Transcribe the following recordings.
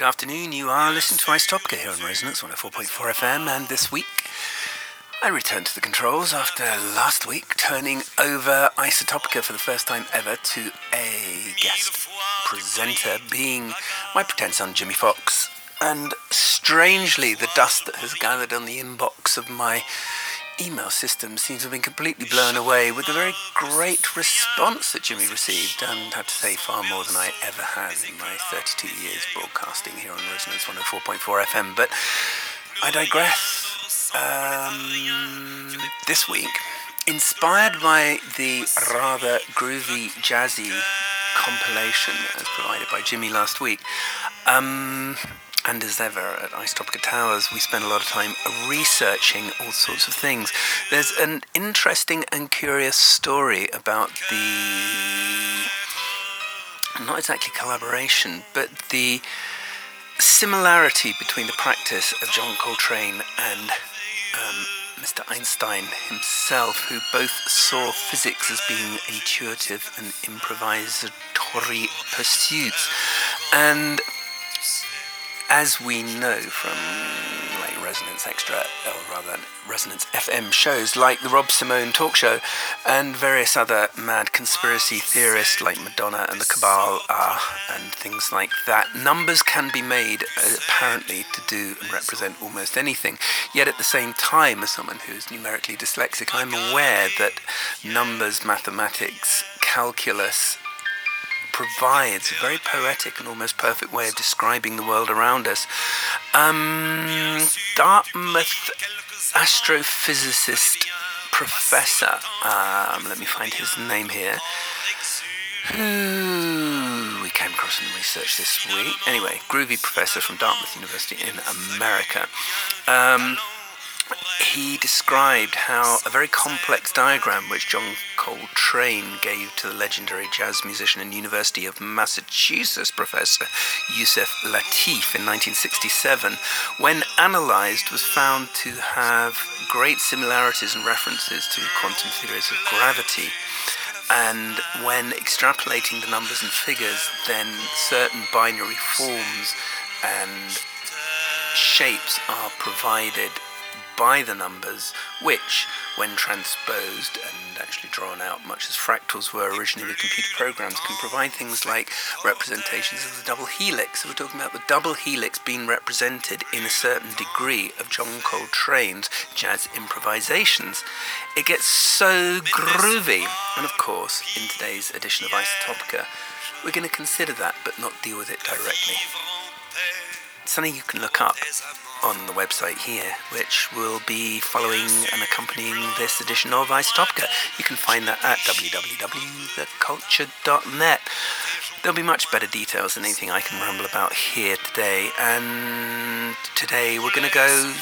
Good afternoon. You are listening to Isotopica here on Resonance 104.4 FM, and this week I return to the controls after last week turning over Isotopica for the first time ever to a guest presenter, being my pretend son Jimmy Fox. And strangely, the dust that has gathered on the inbox of my email system seems to have been completely blown away with the very great response that Jimmy received, and I have to say far more than I ever had in my 32 years broadcasting here on Resonance 104.4 FM. But I digress. Um, this week, inspired by the rather groovy, jazzy compilation as provided by Jimmy last week, um, and as ever at Isotopica Towers, we spend a lot of time researching all sorts of things. There's an interesting and curious story about the not exactly collaboration, but the similarity between the practice of John Coltrane and um, Mr. Einstein himself, who both saw physics as being intuitive and improvisatory pursuits. And as we know from like Resonance Extra, or rather Resonance FM shows like the Rob Simone talk show and various other mad conspiracy theorists like Madonna and the Cabal are, and things like that, numbers can be made apparently to do and represent almost anything. Yet at the same time, as someone who's numerically dyslexic, I'm aware that numbers, mathematics, calculus, provides a very poetic and almost perfect way of describing the world around us. Um, Dartmouth astrophysicist professor, um, let me find his name here, who we came across in research this week. Anyway, groovy professor from Dartmouth University in America. Um, he described how a very complex diagram which John Coltrane gave to the legendary jazz musician and University of Massachusetts professor Yusef Lateef in 1967, when analysed, was found to have great similarities and references to quantum theories of gravity. And when extrapolating the numbers and figures, then certain binary forms and shapes are provided by the numbers, which, when transposed and actually drawn out, much as fractals were originally computer programs, can provide things like representations of the double helix. So we're talking about the double helix being represented in a certain degree of John Coltrane's jazz improvisations. It gets so groovy, and of course, in today's edition of Isotopica, we're going to consider that but not deal with it directly. Something you can look up on the website here, which will be following and accompanying this edition of Isotopica. You can find that at www.theculture.net. There'll be much better details than anything I can ramble about here today, and today we're going to go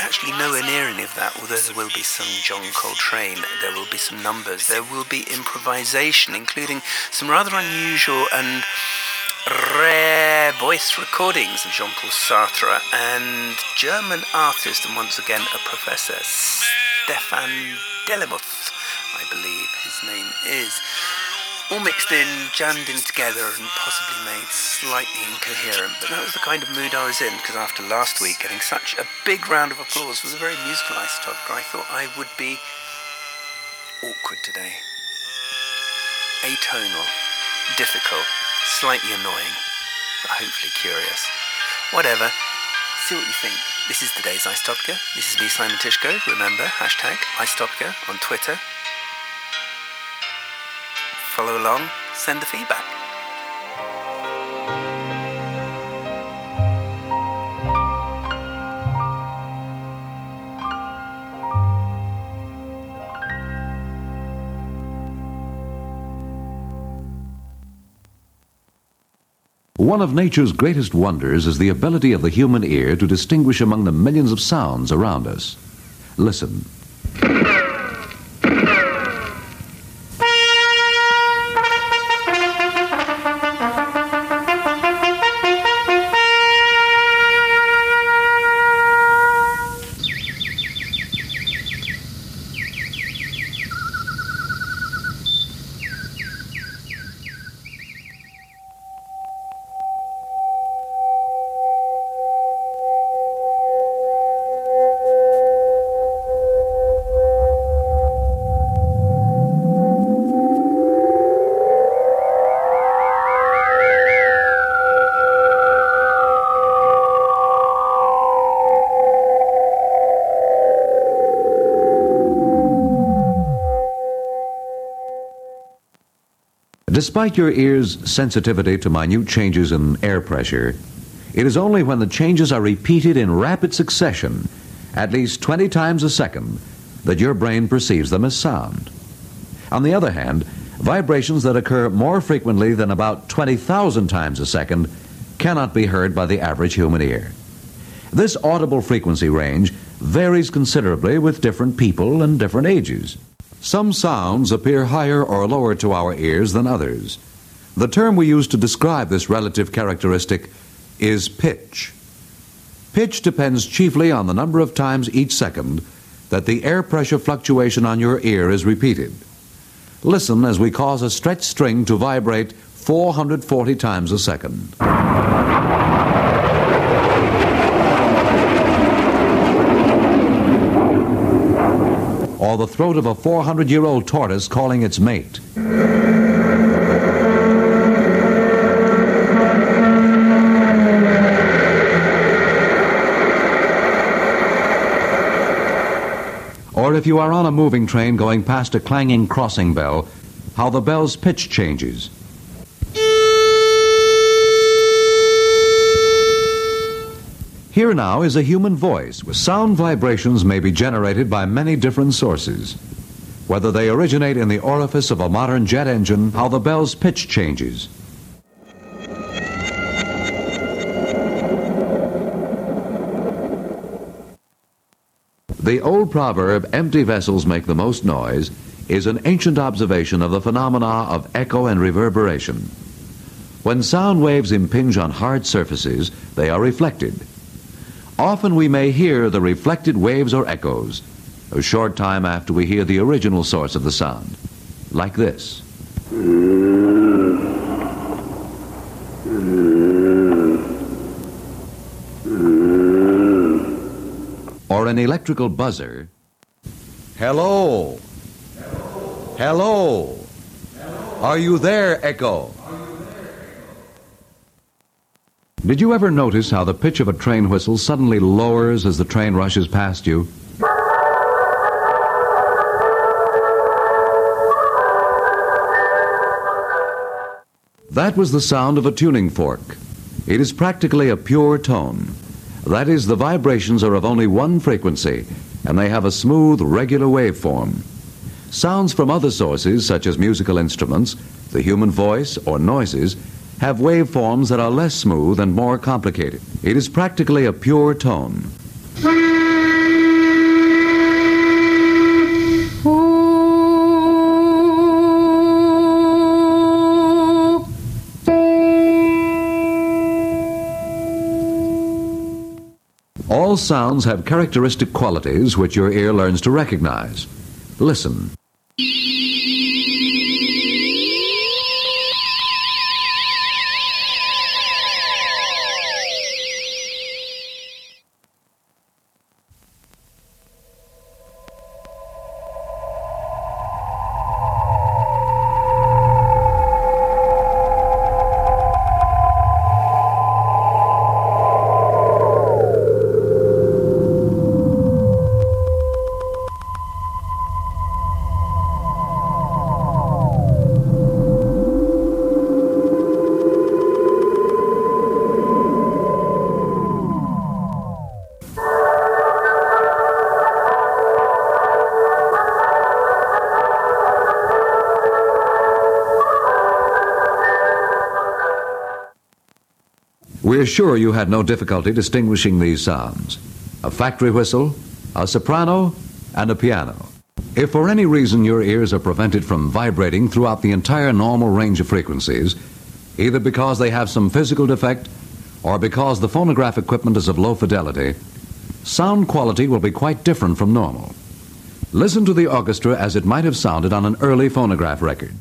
actually nowhere near any of that, although there will be some John Coltrane, there will be some numbers, there will be improvisation, including some rather unusual and rare voice recordings of Jean Paul Sartre and German artist and once again a professor, Stefan Delimuth, I believe his name is. All mixed in, jammed in together, and possibly made slightly incoherent. But that was the kind of mood I was in because after last week, getting such a big round of applause was a very musical isotope. I thought I would be awkward today, atonal, difficult slightly annoying, but hopefully curious. Whatever, see what you think. This is today's Isotopica. This is me, Simon Tyszko. Remember, hashtag Isotopica on Twitter. Follow along, send the feedback. One of nature's greatest wonders is the ability of the human ear to distinguish among the millions of sounds around us. Listen. Despite your ear's sensitivity to minute changes in air pressure, it is only when the changes are repeated in rapid succession, at least 20 times a second, that your brain perceives them as sound. On the other hand, vibrations that occur more frequently than about 20,000 times a second cannot be heard by the average human ear. This audible frequency range varies considerably with different people and different ages. Some sounds appear higher or lower to our ears than others. The term we use to describe this relative characteristic is pitch. Pitch depends chiefly on the number of times each second that the air pressure fluctuation on your ear is repeated. Listen as we cause a stretched string to vibrate 440 times a second. Or the throat of a 400 year old tortoise calling its mate. Or if you are on a moving train going past a clanging crossing bell, how the bell's pitch changes. Here now is a human voice. With sound vibrations may be generated by many different sources. Whether they originate in the orifice of a modern jet engine, how the bell's pitch changes. The old proverb, empty vessels make the most noise, is an ancient observation of the phenomena of echo and reverberation. When sound waves impinge on hard surfaces, they are reflected. Often we may hear the reflected waves or echoes a short time after we hear the original source of the sound, like this. Or an electrical buzzer. Hello. Hello. Hello. Are you there, echo? Did you ever notice how the pitch of a train whistle suddenly lowers as the train rushes past you? That was the sound of a tuning fork. It is practically a pure tone. That is, the vibrations are of only one frequency, and they have a smooth, regular waveform. Sounds from other sources, such as musical instruments, the human voice, or noises, have waveforms that are less smooth and more complicated. It is practically a pure tone. All sounds have characteristic qualities which your ear learns to recognize. Listen. We're sure you had no difficulty distinguishing these sounds a factory whistle, a soprano, and a piano. If for any reason your ears are prevented from vibrating throughout the entire normal range of frequencies, either because they have some physical defect or because the phonograph equipment is of low fidelity, sound quality will be quite different from normal. Listen to the orchestra as it might have sounded on an early phonograph record.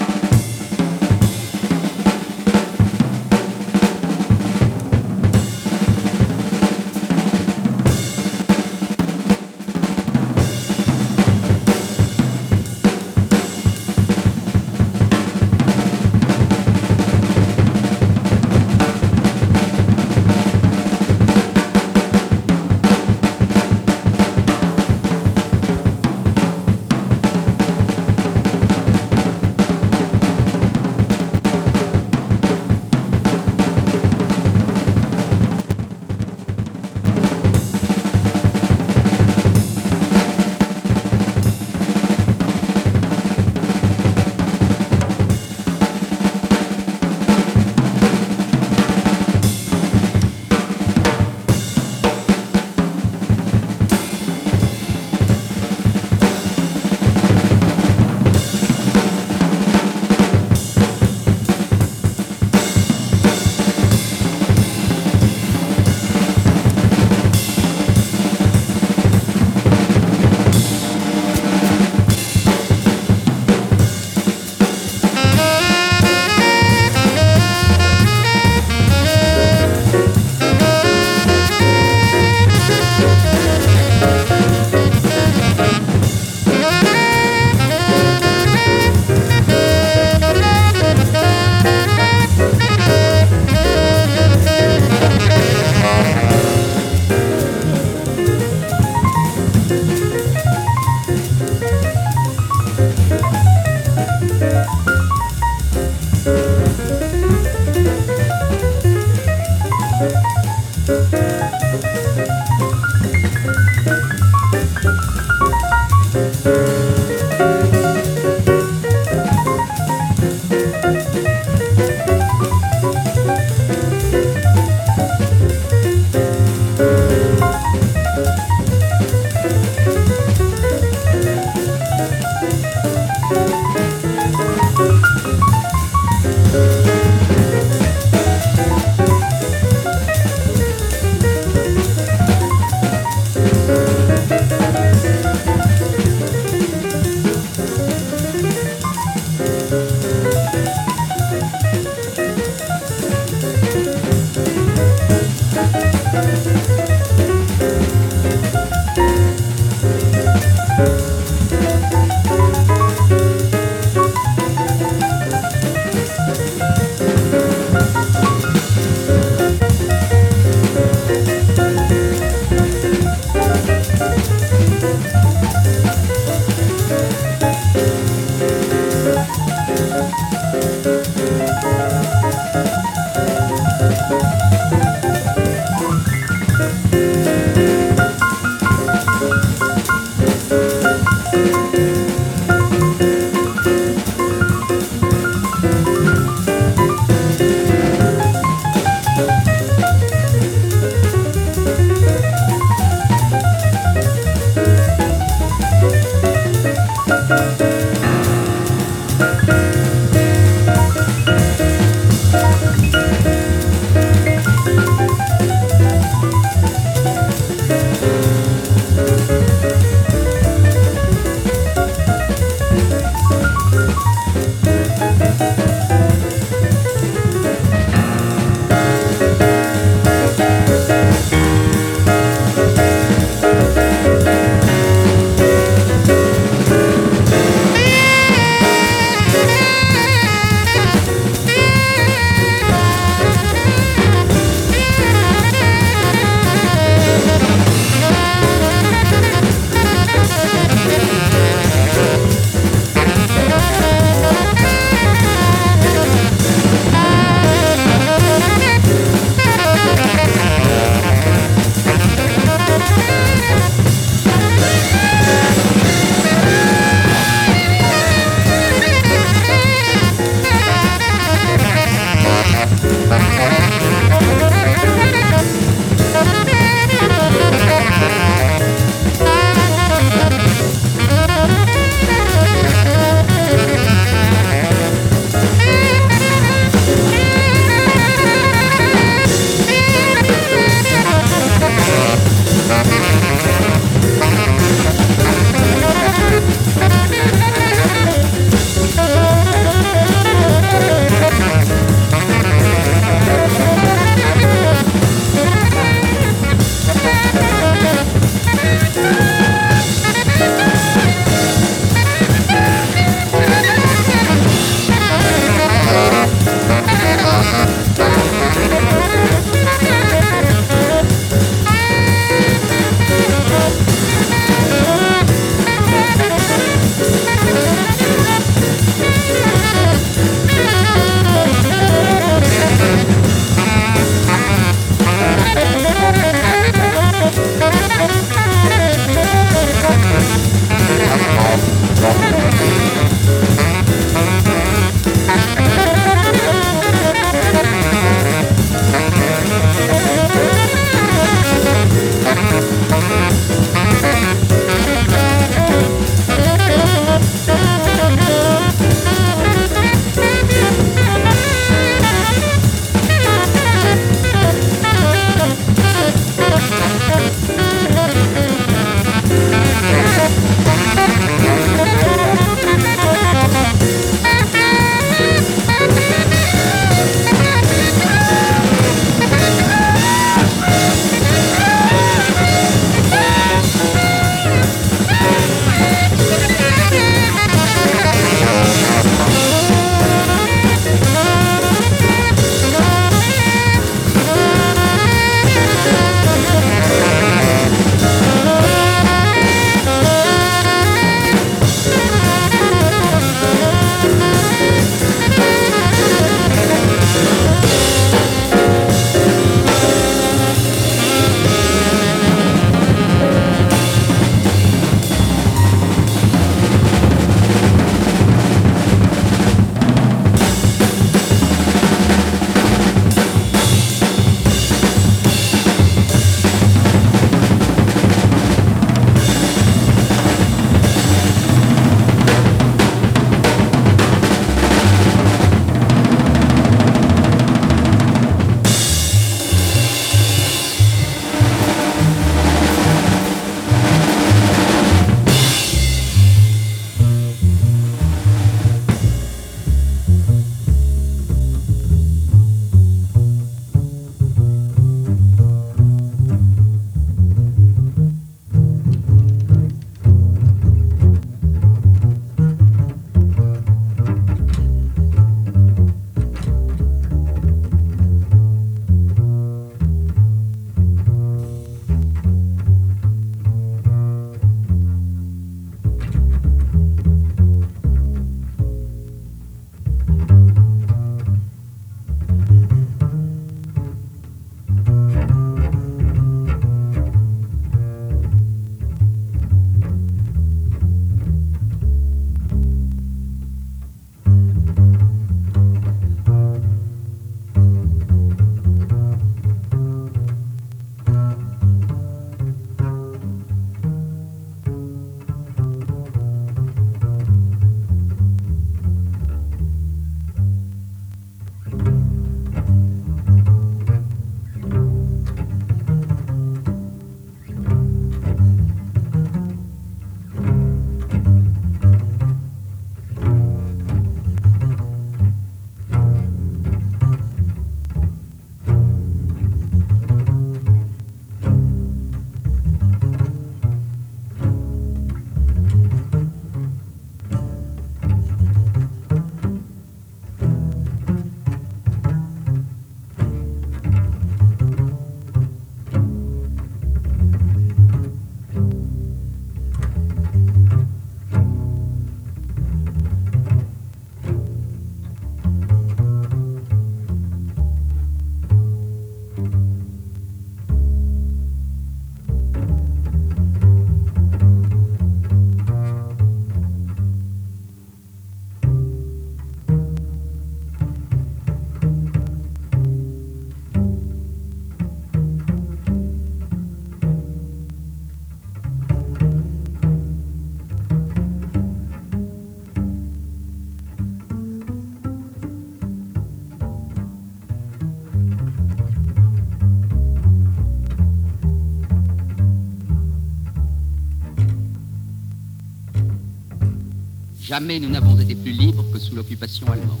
Jamais nous n'avons été plus libres que sous l'occupation allemande.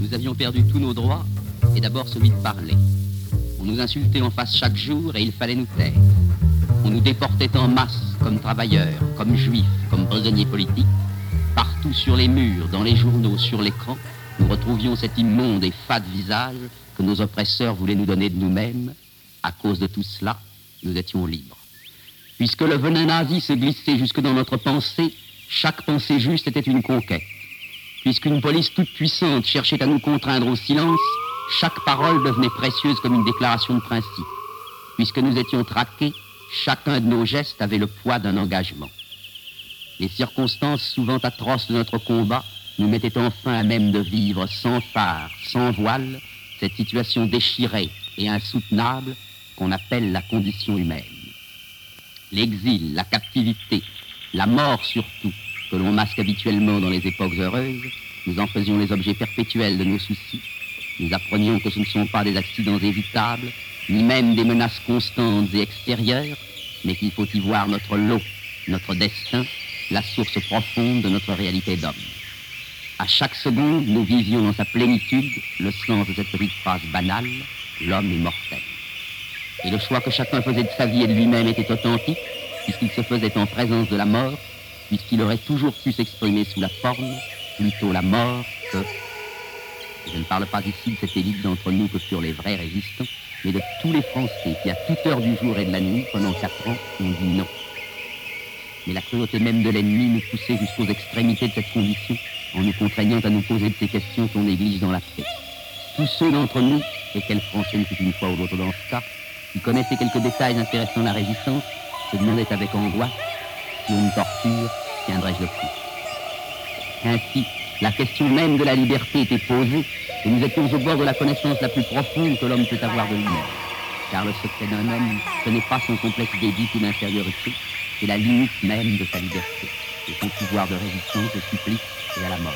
Nous avions perdu tous nos droits, et d'abord celui de parler. On nous insultait en face chaque jour et il fallait nous taire. On nous déportait en masse comme travailleurs, comme juifs, comme prisonniers politiques. Partout sur les murs, dans les journaux, sur l'écran, nous retrouvions cet immonde et fade visage que nos oppresseurs voulaient nous donner de nous-mêmes. À cause de tout cela, nous étions libres. Puisque le venin nazi se glissait jusque dans notre pensée, chaque pensée juste était une conquête. Puisqu'une police toute puissante cherchait à nous contraindre au silence, chaque parole devenait précieuse comme une déclaration de principe. Puisque nous étions traqués, chacun de nos gestes avait le poids d'un engagement. Les circonstances souvent atroces de notre combat nous mettaient enfin à même de vivre sans phare, sans voile, cette situation déchirée et insoutenable qu'on appelle la condition humaine. L'exil, la captivité, la mort surtout, que l'on masque habituellement dans les époques heureuses, nous en faisions les objets perpétuels de nos soucis. Nous apprenions que ce ne sont pas des accidents évitables, ni même des menaces constantes et extérieures, mais qu'il faut y voir notre lot, notre destin, la source profonde de notre réalité d'homme. À chaque seconde, nous vivions dans sa plénitude le sens de cette petite phrase banale, l'homme est mortel. Et le choix que chacun faisait de sa vie et de lui-même était authentique, puisqu'il se faisait en présence de la mort, puisqu'il aurait toujours pu s'exprimer sous la forme, plutôt la mort que... Je ne parle pas ici de cette élite d'entre nous que sur les vrais résistants, mais de tous les Français qui, à toute heure du jour et de la nuit, pendant quatre ans, ont dit non. Mais la cruauté même de l'ennemi nous poussait jusqu'aux extrémités de cette condition, en nous contraignant à nous poser de ces questions qu'on néglige dans la paix. Tous ceux d'entre nous, et quel Français ne une fois ou l'autre dans ce cas, qui connaissaient quelques détails intéressant la résistance, se demandaient avec angoisse si une torture tiendrait-je le coup. Ainsi, la question même de la liberté était posée et nous étions au bord de la connaissance la plus profonde que l'homme peut avoir de lui-même. Car le secret d'un homme, ce n'est pas son complexe d'édite ou d'infériorité, c'est la limite même de sa liberté et son pouvoir de résistance au supplice et à la mort.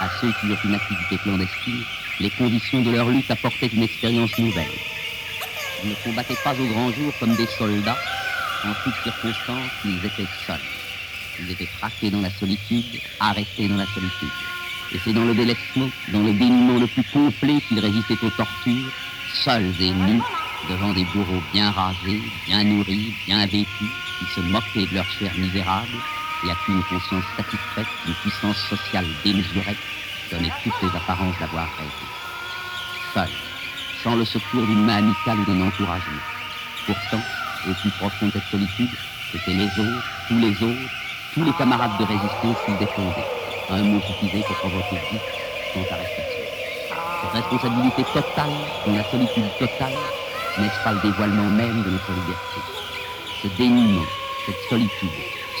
À ceux qui eurent une activité clandestine, les conditions de leur lutte apportaient une expérience nouvelle. Ils ne combattaient pas au grand jour comme des soldats. En toutes circonstances, ils étaient seuls. Ils étaient traqués dans la solitude, arrêtés dans la solitude. Et c'est dans le délaissement, dans le dénuement le plus complet qu'ils résistaient aux tortures, seuls et nus, devant des bourreaux bien rasés, bien nourris, bien vêtus, qui se moquaient de leur chair misérable et à qui une conscience satisfaite, une puissance sociale démesurée, donnait toutes les apparences d'avoir rêvé. Seuls, sans le secours d'une main amicale ou d'un encouragement. Pourtant, au plus profond de cette solitude, c'étaient les autres, tous les autres, tous les camarades de résistance qui défendaient. Un mot suffisait pour provoquer vite sans arrestation. Cette responsabilité totale, dans la solitude totale, n'est-ce pas le dévoilement même de notre liberté? Ce dénuement, cette solitude,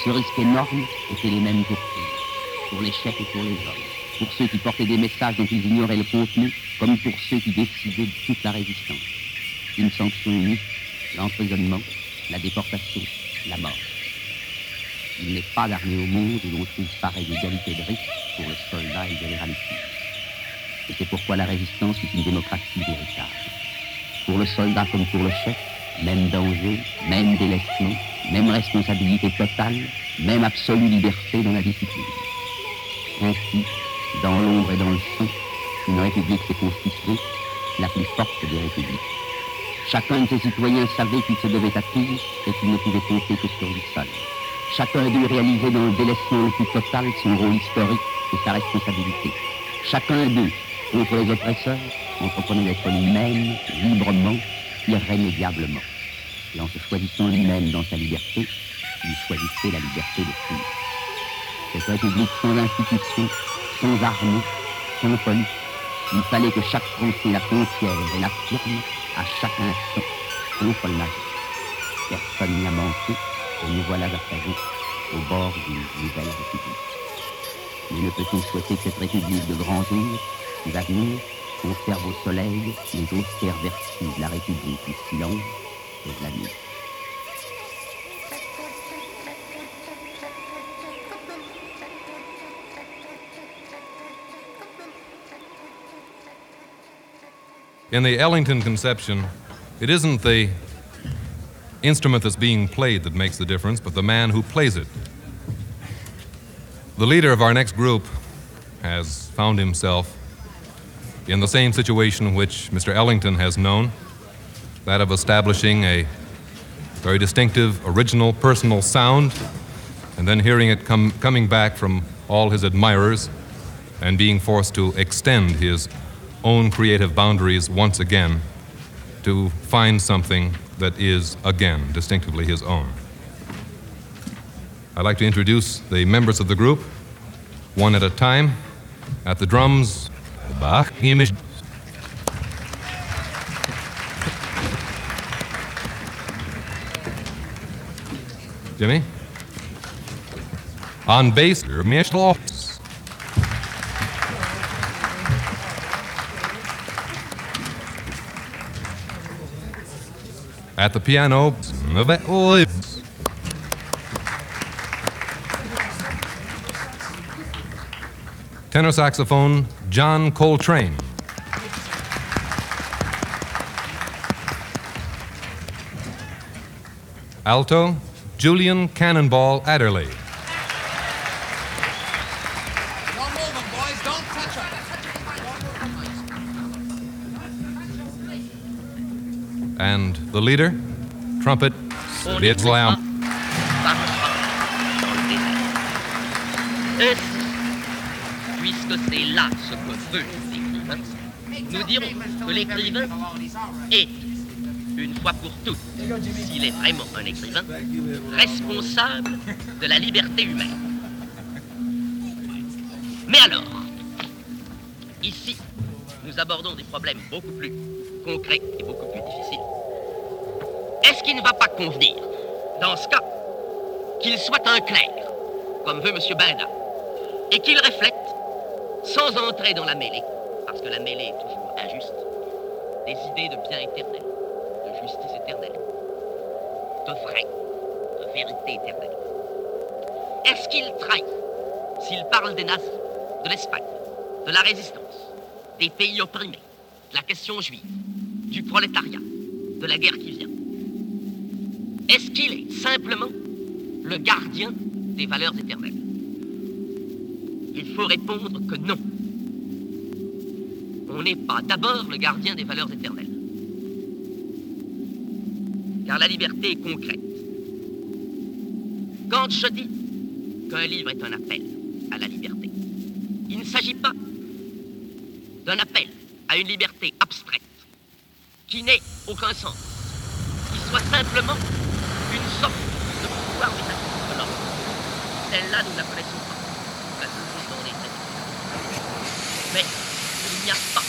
ce risque énorme étaient les mêmes pour tous, pour les chefs et pour les hommes, pour ceux qui portaient des messages dont ils ignoraient le contenu, comme pour ceux qui décidaient de toute la résistance. Une sanction unique, l'emprisonnement, la déportation, la mort. Il n'est pas d'armée au monde où l'on trouve pareille égalité de risque pour le soldat et le généralissime. Et c'est pourquoi la résistance est une démocratie véritable. Pour le soldat comme pour le chef, même danger, même délaissement, même responsabilité totale, même absolue liberté dans la discipline. Ainsi, dans l'ombre et dans le sang, une république s'est constituée, la plus forte des républiques. Chacun de ses citoyens savait qu'il se devait à et qu'il ne pouvait compter que sur lui seul. Chacun dû réaliser dans le délaissement le plus total son rôle historique et sa responsabilité. Chacun d'eux, contre les oppresseurs, entreprenait d'être lui-même, librement, irrémédiablement. Et en se choisissant lui-même dans sa liberté, il choisissait la liberté de tous. Cette république sans institution, sans armée, sans police, il fallait que chaque Français la conquiert et l'affirme à chaque instant, contre le nazi. Personne n'a manqué, et nous voilà présent au bord d'une nouvelle république. Mais ne peut-on souhaiter que cette république de grand jour, qui va venir, conserve au soleil les austères vertus de la république du silence et de la nuit? In the Ellington conception, it isn't the instrument that's being played that makes the difference, but the man who plays it. The leader of our next group has found himself in the same situation which Mr. Ellington has known that of establishing a very distinctive, original, personal sound, and then hearing it come, coming back from all his admirers and being forced to extend his own creative boundaries once again to find something that is, again, distinctively his own. I'd like to introduce the members of the group, one at a time. At the drums, Bach. Jimmy? On bass, Michel. At the piano, Tenor saxophone, John Coltrane. Alto, Julian Cannonball Adderley. The leader, trumpet, Liz Lamb. puisque c'est là ce que veut l'écrivain, nous dirons que l'écrivain est, une fois pour toutes, s'il est vraiment un écrivain, responsable de la liberté humaine. Mais alors, ici, nous abordons des problèmes beaucoup plus concrets et beaucoup plus difficiles. Est-ce qu'il ne va pas convenir, dans ce cas, qu'il soit un clerc, comme veut M. Benda, et qu'il reflète sans entrer dans la mêlée, parce que la mêlée est toujours injuste, des idées de bien éternel, de justice éternelle, de vrai, de vérité éternelle. Est-ce qu'il trahit s'il parle des nazis, de l'Espagne, de la résistance, des pays opprimés, de la question juive, du prolétariat, de la guerre qui vient? Est-ce qu'il est simplement le gardien des valeurs éternelles? Il faut répondre que non. On n'est pas d'abord le gardien des valeurs éternelles. Car la liberté est concrète. Quand je dis qu'un livre est un appel à la liberté, il ne s'agit pas d'un appel à une liberté abstraite qui n'ait aucun sens, qui soit simplement une sorte de pouvoir métaphysique de l'homme. Celle-là, nous la connaissons pas. Mais il n'y a pas,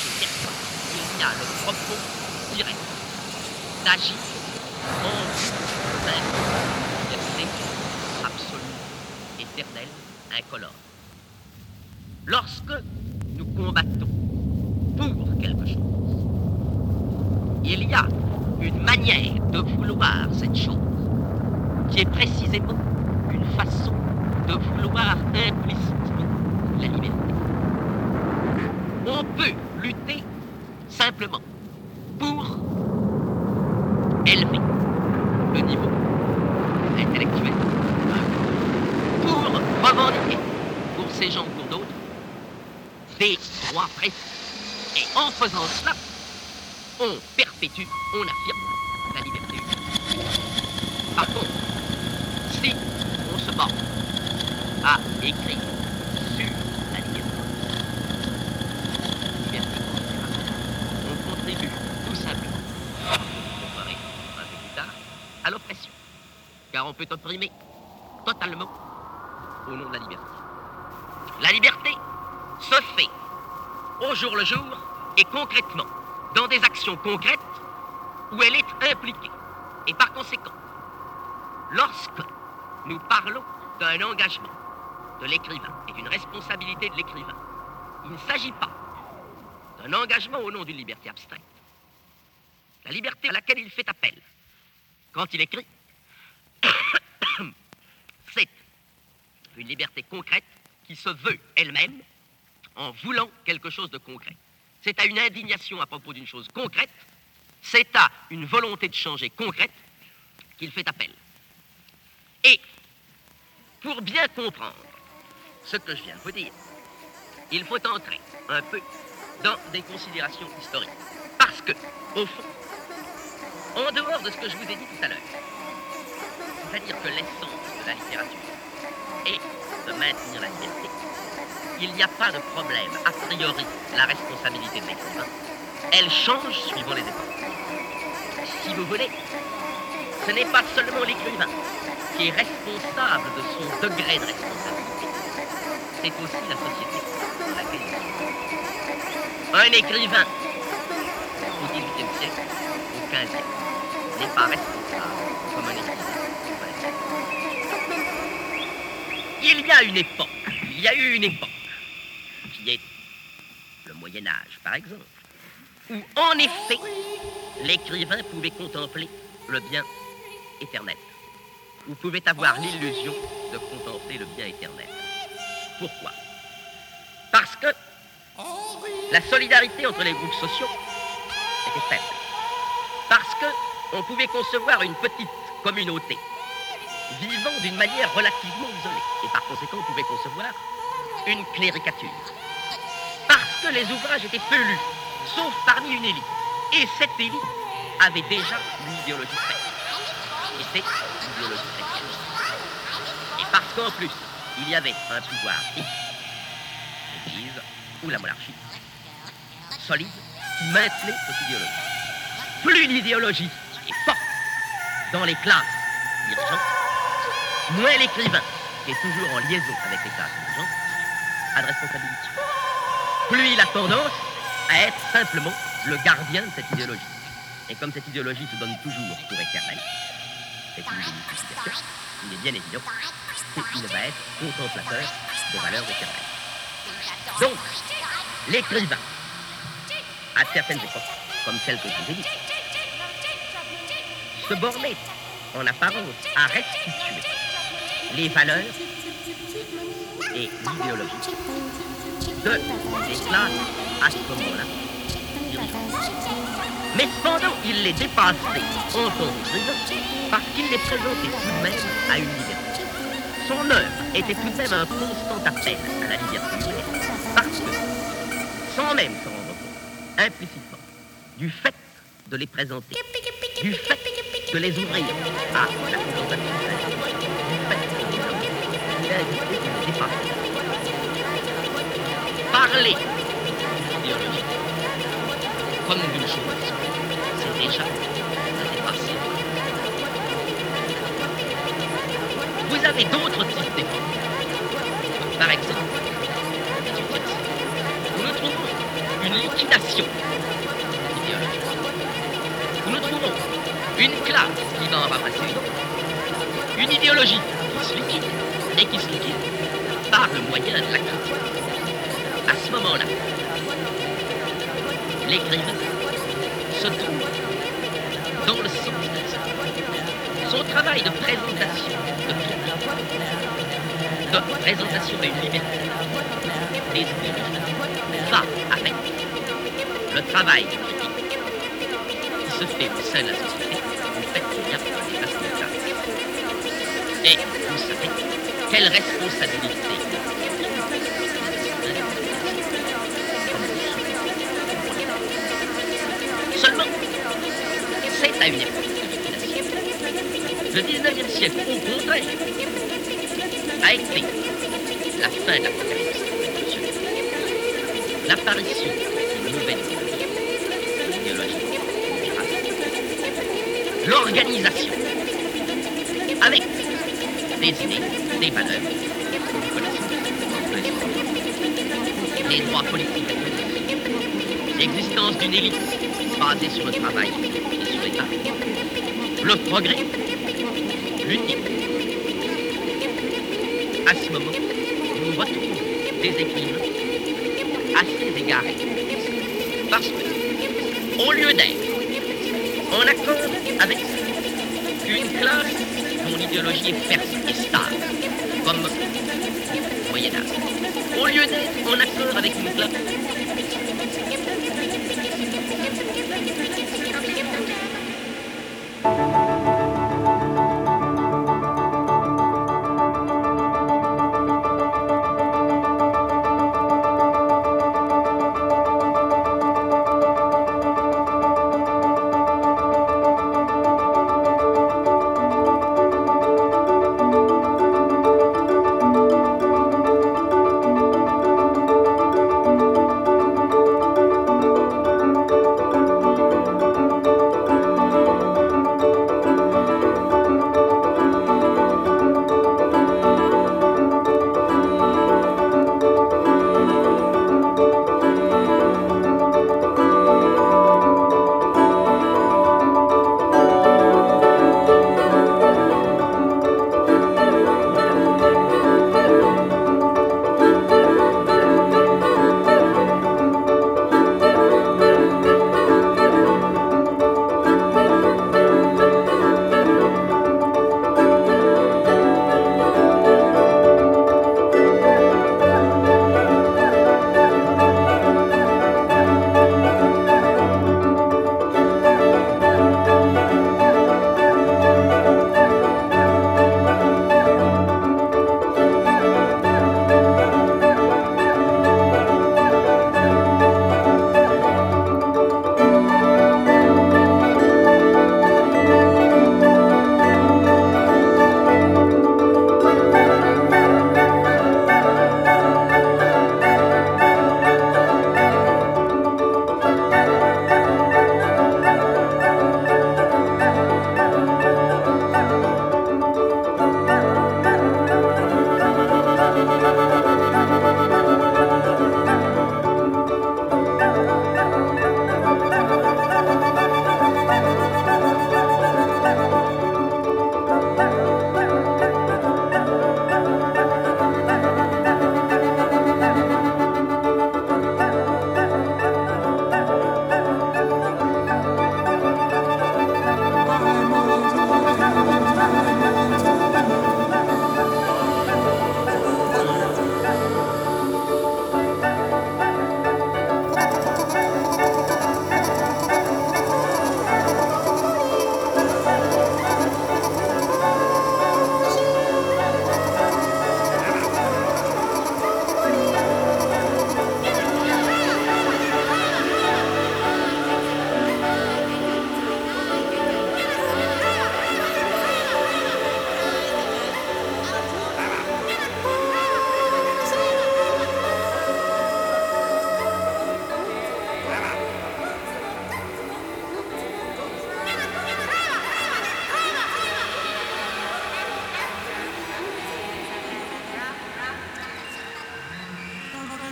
chez personne, il y a le propos direct d'agir en même liberté absolue, éternelle, incolore. Lorsque nous combattons pour quelque chose, il y a une manière de vouloir cette chose qui est précisément de vouloir implicitement la liberté. On peut lutter simplement pour élever le niveau intellectuel, pour revendiquer pour ces gens ou pour d'autres des droits précis. Et en faisant cela, on perpétue, on affirme la liberté on se bat à écrire sur la liberté, on contribue tout simplement, ferai un peu plus tard, à l'oppression. Car on peut opprimer totalement au nom de la liberté. La liberté se fait au jour le jour et concrètement, dans des actions concrètes où elle est impliquée. Et par conséquent, lorsque nous parlons d'un engagement de l'écrivain et d'une responsabilité de l'écrivain, il ne s'agit pas d'un engagement au nom d'une liberté abstraite. La liberté à laquelle il fait appel quand il écrit, c'est une liberté concrète qui se veut elle-même en voulant quelque chose de concret. C'est à une indignation à propos d'une chose concrète, c'est à une volonté de changer concrète qu'il fait appel. Et pour bien comprendre ce que je viens de vous dire, il faut entrer un peu dans des considérations historiques. Parce que, au fond, en dehors de ce que je vous ai dit tout à l'heure, c'est-à-dire que l'essence de la littérature est de maintenir la liberté, il n'y a pas de problème, a priori, la responsabilité de l'écrivain. Elle change suivant les époques. Si vous voulez, ce n'est pas seulement l'écrivain qui est responsable de son degré de responsabilité, c'est aussi la société dans laquelle il. Un écrivain au XVIIIe siècle, au XVe n'est pas responsable comme un écrivain. Il y a une époque, il y a eu une époque qui est le Moyen Âge, par exemple, où en effet l'écrivain pouvait contempler le bien éternel, ou pouvait avoir l'illusion de contempler le bien éternel. Pourquoi? Parce que la solidarité entre les groupes sociaux était faible. Parce que on pouvait concevoir une petite communauté vivant d'une manière relativement isolée. Et par conséquent, on pouvait concevoir une cléricature. Parce que les ouvrages étaient peu lus, sauf parmi une élite. Et cette élite avait déjà une idéologie faite. Et c'est Et parce qu'en plus, il y avait un pouvoir l'Église ou la monarchie, solide, qui maintenait cette idéologie. Plus l'idéologie est forte dans les classes dirigeantes, moins l'écrivain, qui est toujours en liaison avec les classes dirigeantes, a de responsabilité. Plus il a tendance à être simplement le gardien de cette idéologie. Et comme cette idéologie se donne toujours pour éternelle, une il est bien évident qu'il va être contemplateur de valeurs éternelles. Donc, l'écrivain, à certaines époques, comme celle que vous ai dit, se bornait en apparence à restituer les valeurs et l'idéologie de à ce moment-là. Mais cependant, il les dépassait en tant qu'écrivain parce qu'il les présentait tout de même à une liberté. Son œuvre était tout de même un constant appel à la liberté parce que, sans même s'en rendre compte, implicitement, du fait de les présenter, du fait de les ouvrir à la. Parler comme d'une chose, c'est déjà dépasser. Vous avez d'autres types. Par exemple, nous trouvons une liquidation. Nous trouvons une classe qui va en ramasser une. Une idéologie qui se liquide et qui se liquide par le moyen de la classe. À ce moment-là, l'écrivain se trouve dans le sens de ça. Son travail de présentation de de présentation d'une liberté des idéologies va avec le travail critique qui se fait au sein de la société du fait qu'il y a des responsabilités. Et vous savez quelle responsabilité Le 19e siècle, au contraire, a été la fin de la L'apparition d'une nouvelle idéologie, l'organisation, avec des idées, des valeurs, les droits politiques, l'existence d'une élite basée sur le travail le progrès, l'unité. À ce moment, nous retrouvons des écrivains assez égarés. Parce que, au lieu d'être en accord avec une classe dont l'idéologie est ferme et stable, comme le Moyen Âge, au lieu d'être en accord avec une classe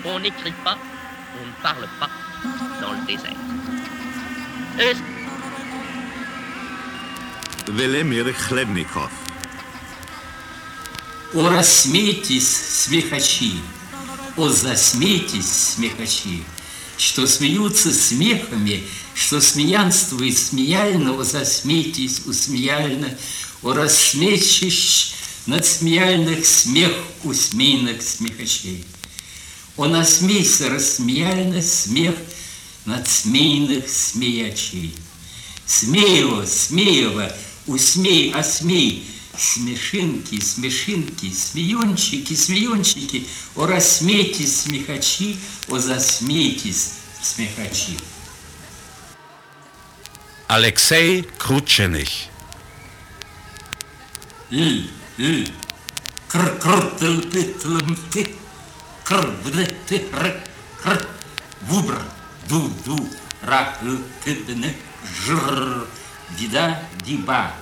On n'écrit pas, on ne parle pas dans le désert. Et Велимир Хлебников. О, рассмейтесь, смехачи, о, засмейтесь, смехачи, что смеются смехами, что смеянствует смеяльно, о, засмейтесь, усмеяльно, о, рассмейщищ над смеяльных смех усмейных смехачей. О, насмейся рассмеяльно смех над смейных смеячей. Смеево, смеево, усмей, осмей, Смешинки, смешинки, смеенчики, смеенчики, О, рассмейтесь, смехачи, о, засмейтесь, смехачи. Алексей Кручених. Л, л, кр, кр, тл, ты, кырдытыры кыр выбр дуду ракы тыдыны жыр дида диба.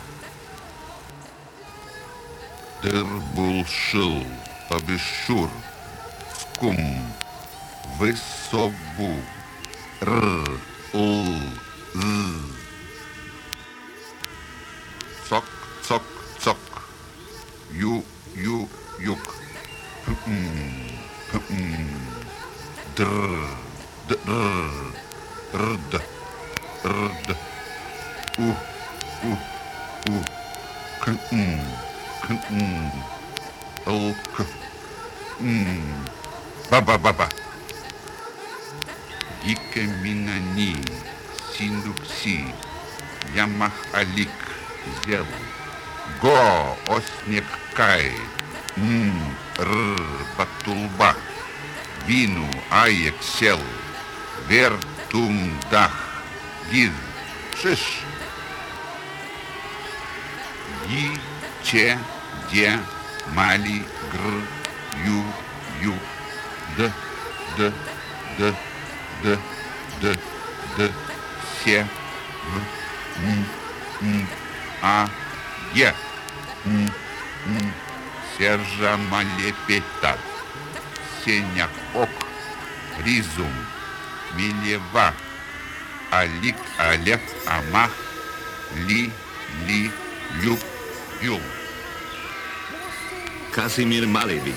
Дыр булшыл обещур кум высобу р л з цок цок цок. Ю ю юк. Хм, м. Др, др, рд, рд. У, у, у. Кн, кн. Лк. М. Ба-ба-ба-ба. Дике минани, синдукси, ямах алик, зел. Го, оснек кай, м, р, батулбах, вину, аек сел, вертум дах, гиз, шиш. Yi, че, де, мали, гр, ю, ю, д, д, д, д, д, д, се, в, м, м, а, е, Сержа Малепета, Сеняк Ок, Ризум, Милева, Алик Алеф Амах, Ли, Ли, Люб, Юл. Казимир Малевич.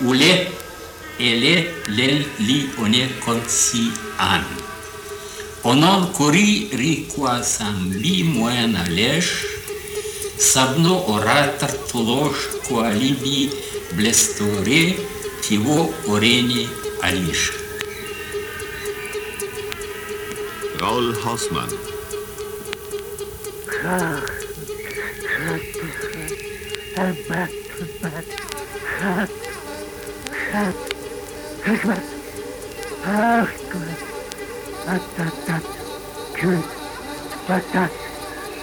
Уле, еле, лел, ли, оне, конси, ан. Онал кори, ри, куасамби, моя со дно оратор туложку алиби блестуре его орени алиш. Raul Hausmann. Ах,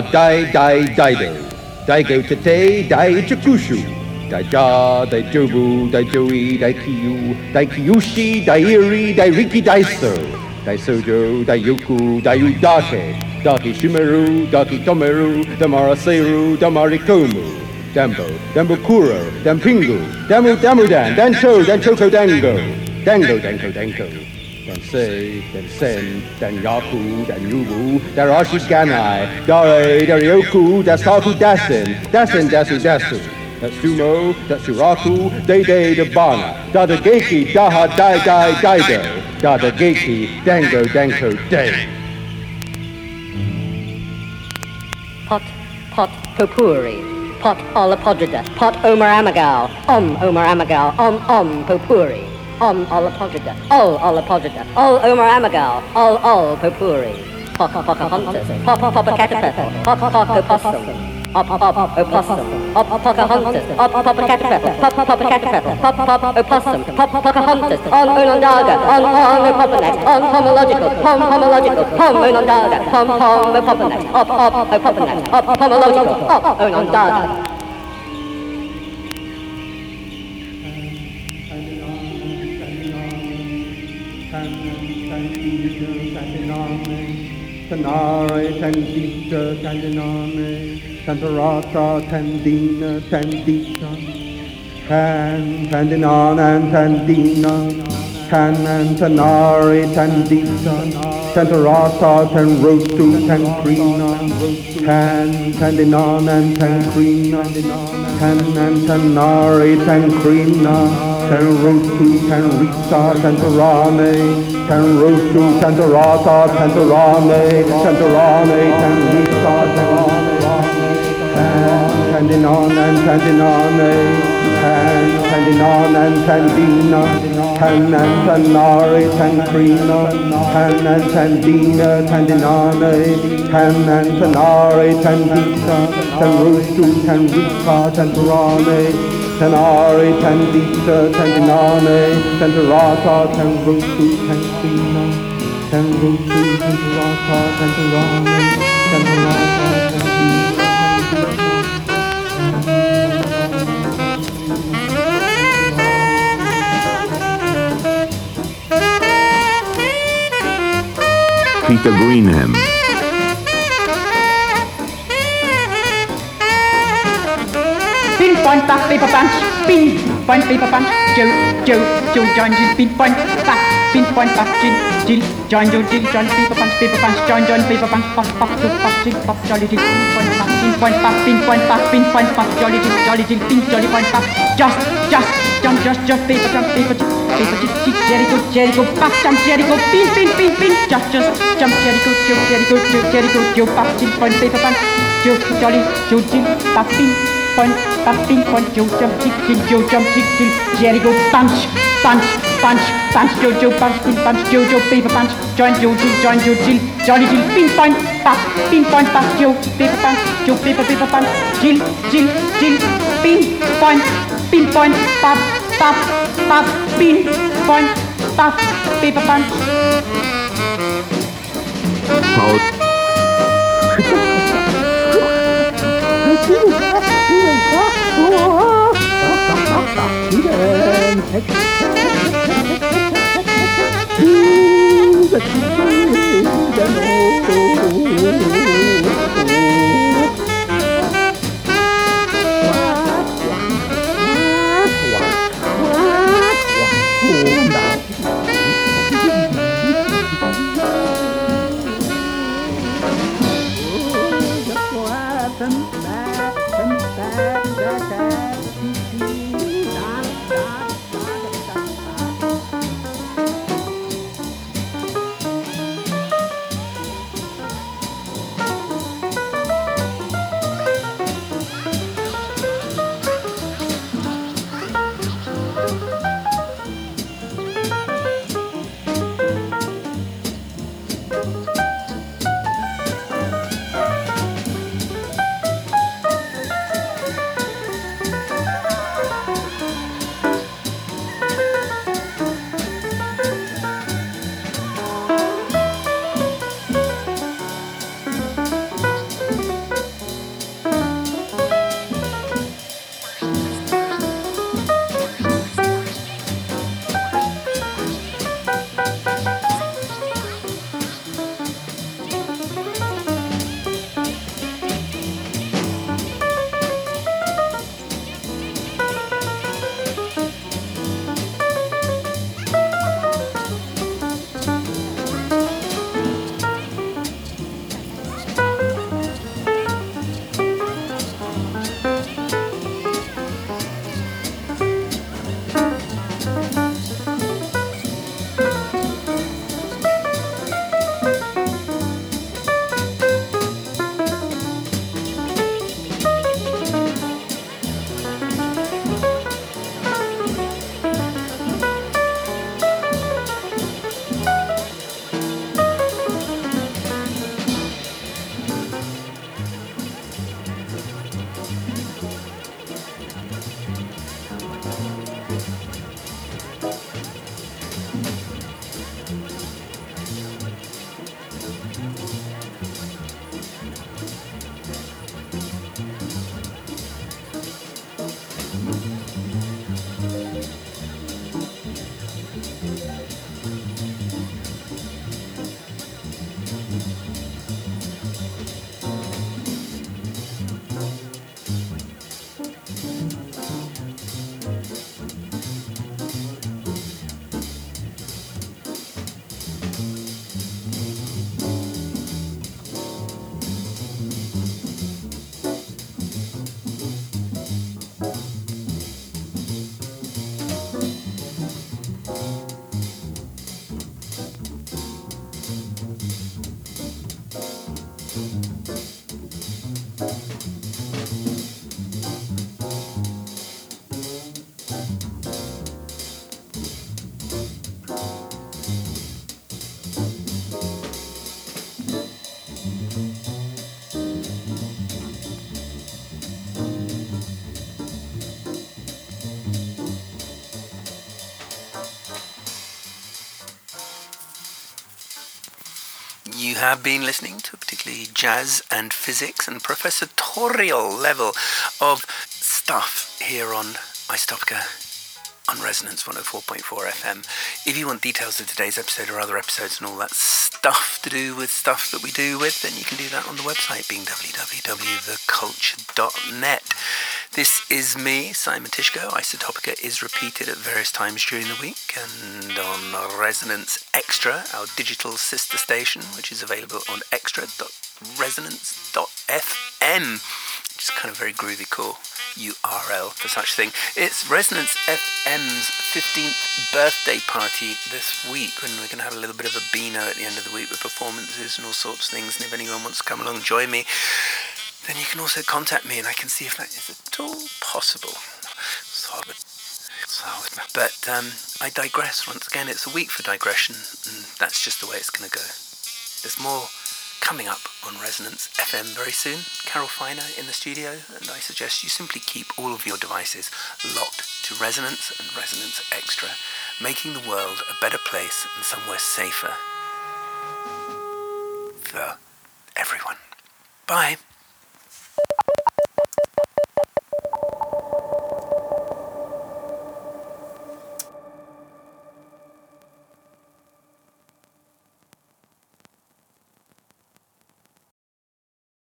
dai dai daido, daigo tate, dai chakushu, dai ja, dai jobu, dai joey, dai riki sojo, dai yoku, dai udake, daki shimeru, daki tomeru, damaraseru, damarikomu, dambo, dambokuro, dampingu, damu damudan, dancho, danchoko dango, dango, danko, danko. Dan say, Dan Sen, Dan Yaku, Dan Yubu, Darashi Ganai, Dare, Darioku, Dasaku Dasen, Dasen Dasu Dasu, Datsumo, Datsuraku, Dede Dabana, Dada Geiki, Daha Dai Dai Daido, Dada Geiki, Dango Danko Day. Pot, pot, popuri. Pot olapodrida. Pot Omar Amagal. Om Omar Amagal. Om Om popuri. Om olapodrida. Ol olapodrida. Ol Omar Amagal. Ol Ol popuri. Pop Pocahontas. Pop Popocatepetl. Pop Pocopossum. Op op opossum. Op Pocahontas. Op Popocatepetl. Pop Popocatepetl. Pop pop pop opossum. Pop Pocahontas. On Onondaga. On on opoponax. On homological. Pom homological. Pom Onondaga. Pom pom opoponax. Op op opoponax. Op homological. Op Onondaga. Tanare, Tandita, Tandiname, Tantarata, Tandina, Tandita, Tan, Tandinan and Tandina, Tan and Tanare, Tandita, Tantarata, Tanrotu, Tankrina, Tan, Tandinan and Tankrina, Tan and Tanare, Tankrina, Tanrotu, Tanrita, Tantarane, Tanrotu, Tantarata, Tantarane, Tantarane, Tanrita, Tantarane, Tandinan and Tandinane, Tan, Tandinan and Tandina, Tan and Tanare, Tankrina, Tan and Tandina, Tandinane, Tan and Tanare, Tandita, Tanrotu, Tanrita, Tantarane, tenare, tendita, tendinane, tenderata, tenrutu, tendina, tenrutu, tenderata, tenderane, tenderata, tendina. Peter Greenham. Point back paper punch. Pin point paper punch. Joe, Joe, Joe, John, Jill. Pin point back. Pin point back. Jill, Jill, John, Joe, Jill, John. Paper punch, paper punch. John, John, paper punch. Pop, pop, Joe, pop, Jill, pop, Jolly, Jill. Pin point back. Pin point back. Pin point back. Pin point back. Jolly, Jill, Jolly, Jill. Pin, Jolly point back. Just, just, jump, just, just. Paper jump, paper jump. Paper jump, jill, Jericho, Jericho. Back jump, Jericho. Pin, pin, pin, pin. Just, just, jump, Jericho, Joe, Jericho, Joe, Jericho, Joe, pop, Jill, point, paper punch. Joe, Jolly, Joe, Jill, pop, pin point, tapping point, Joe jump, tick, Joe jump, tick, tick, Jericho punch, punch, punch, punch, Jojo punch, pin punch, Jojo paper punch, join Joe Jill, join Joe Jill, Jolly Jill, pin point, pop, pin point, pop, Joe, paper punch, Joe paper, paper punch, Jill, Jill, Jill, pin point, pin point, pop, pop, pop, pin point, pop, paper punch. Paul. freedom. To the freedom. You have been listening to particularly jazz and physics and professorial level of stuff here on Isotopica on Resonance 104.4 FM. If you want details of today's episode or other episodes and all that stuff to do with stuff that we do with, then you can do that on the website being www.theculture.net. This is me, Simon Tyszko. Isotopica is repeated at various times during the week and on Resonance Extra, our digital sister station, which is available on extra.resonance.fm, which is kind of very groovy cool. URL for such thing. It's Resonance FM's 15th birthday party this week, and we're going to have a little bit of a beano at the end of the week with performances and all sorts of things. And if anyone wants to come along join me, then you can also contact me, and I can see if that is at all possible. But um, I digress once again. It's a week for digression, and that's just the way it's going to go. There's more coming up on Resonance FM very soon. Carol Finer in the studio, and I suggest you simply keep all of your devices locked to Resonance and Resonance Extra, making the world a better place and somewhere safer for everyone. Bye.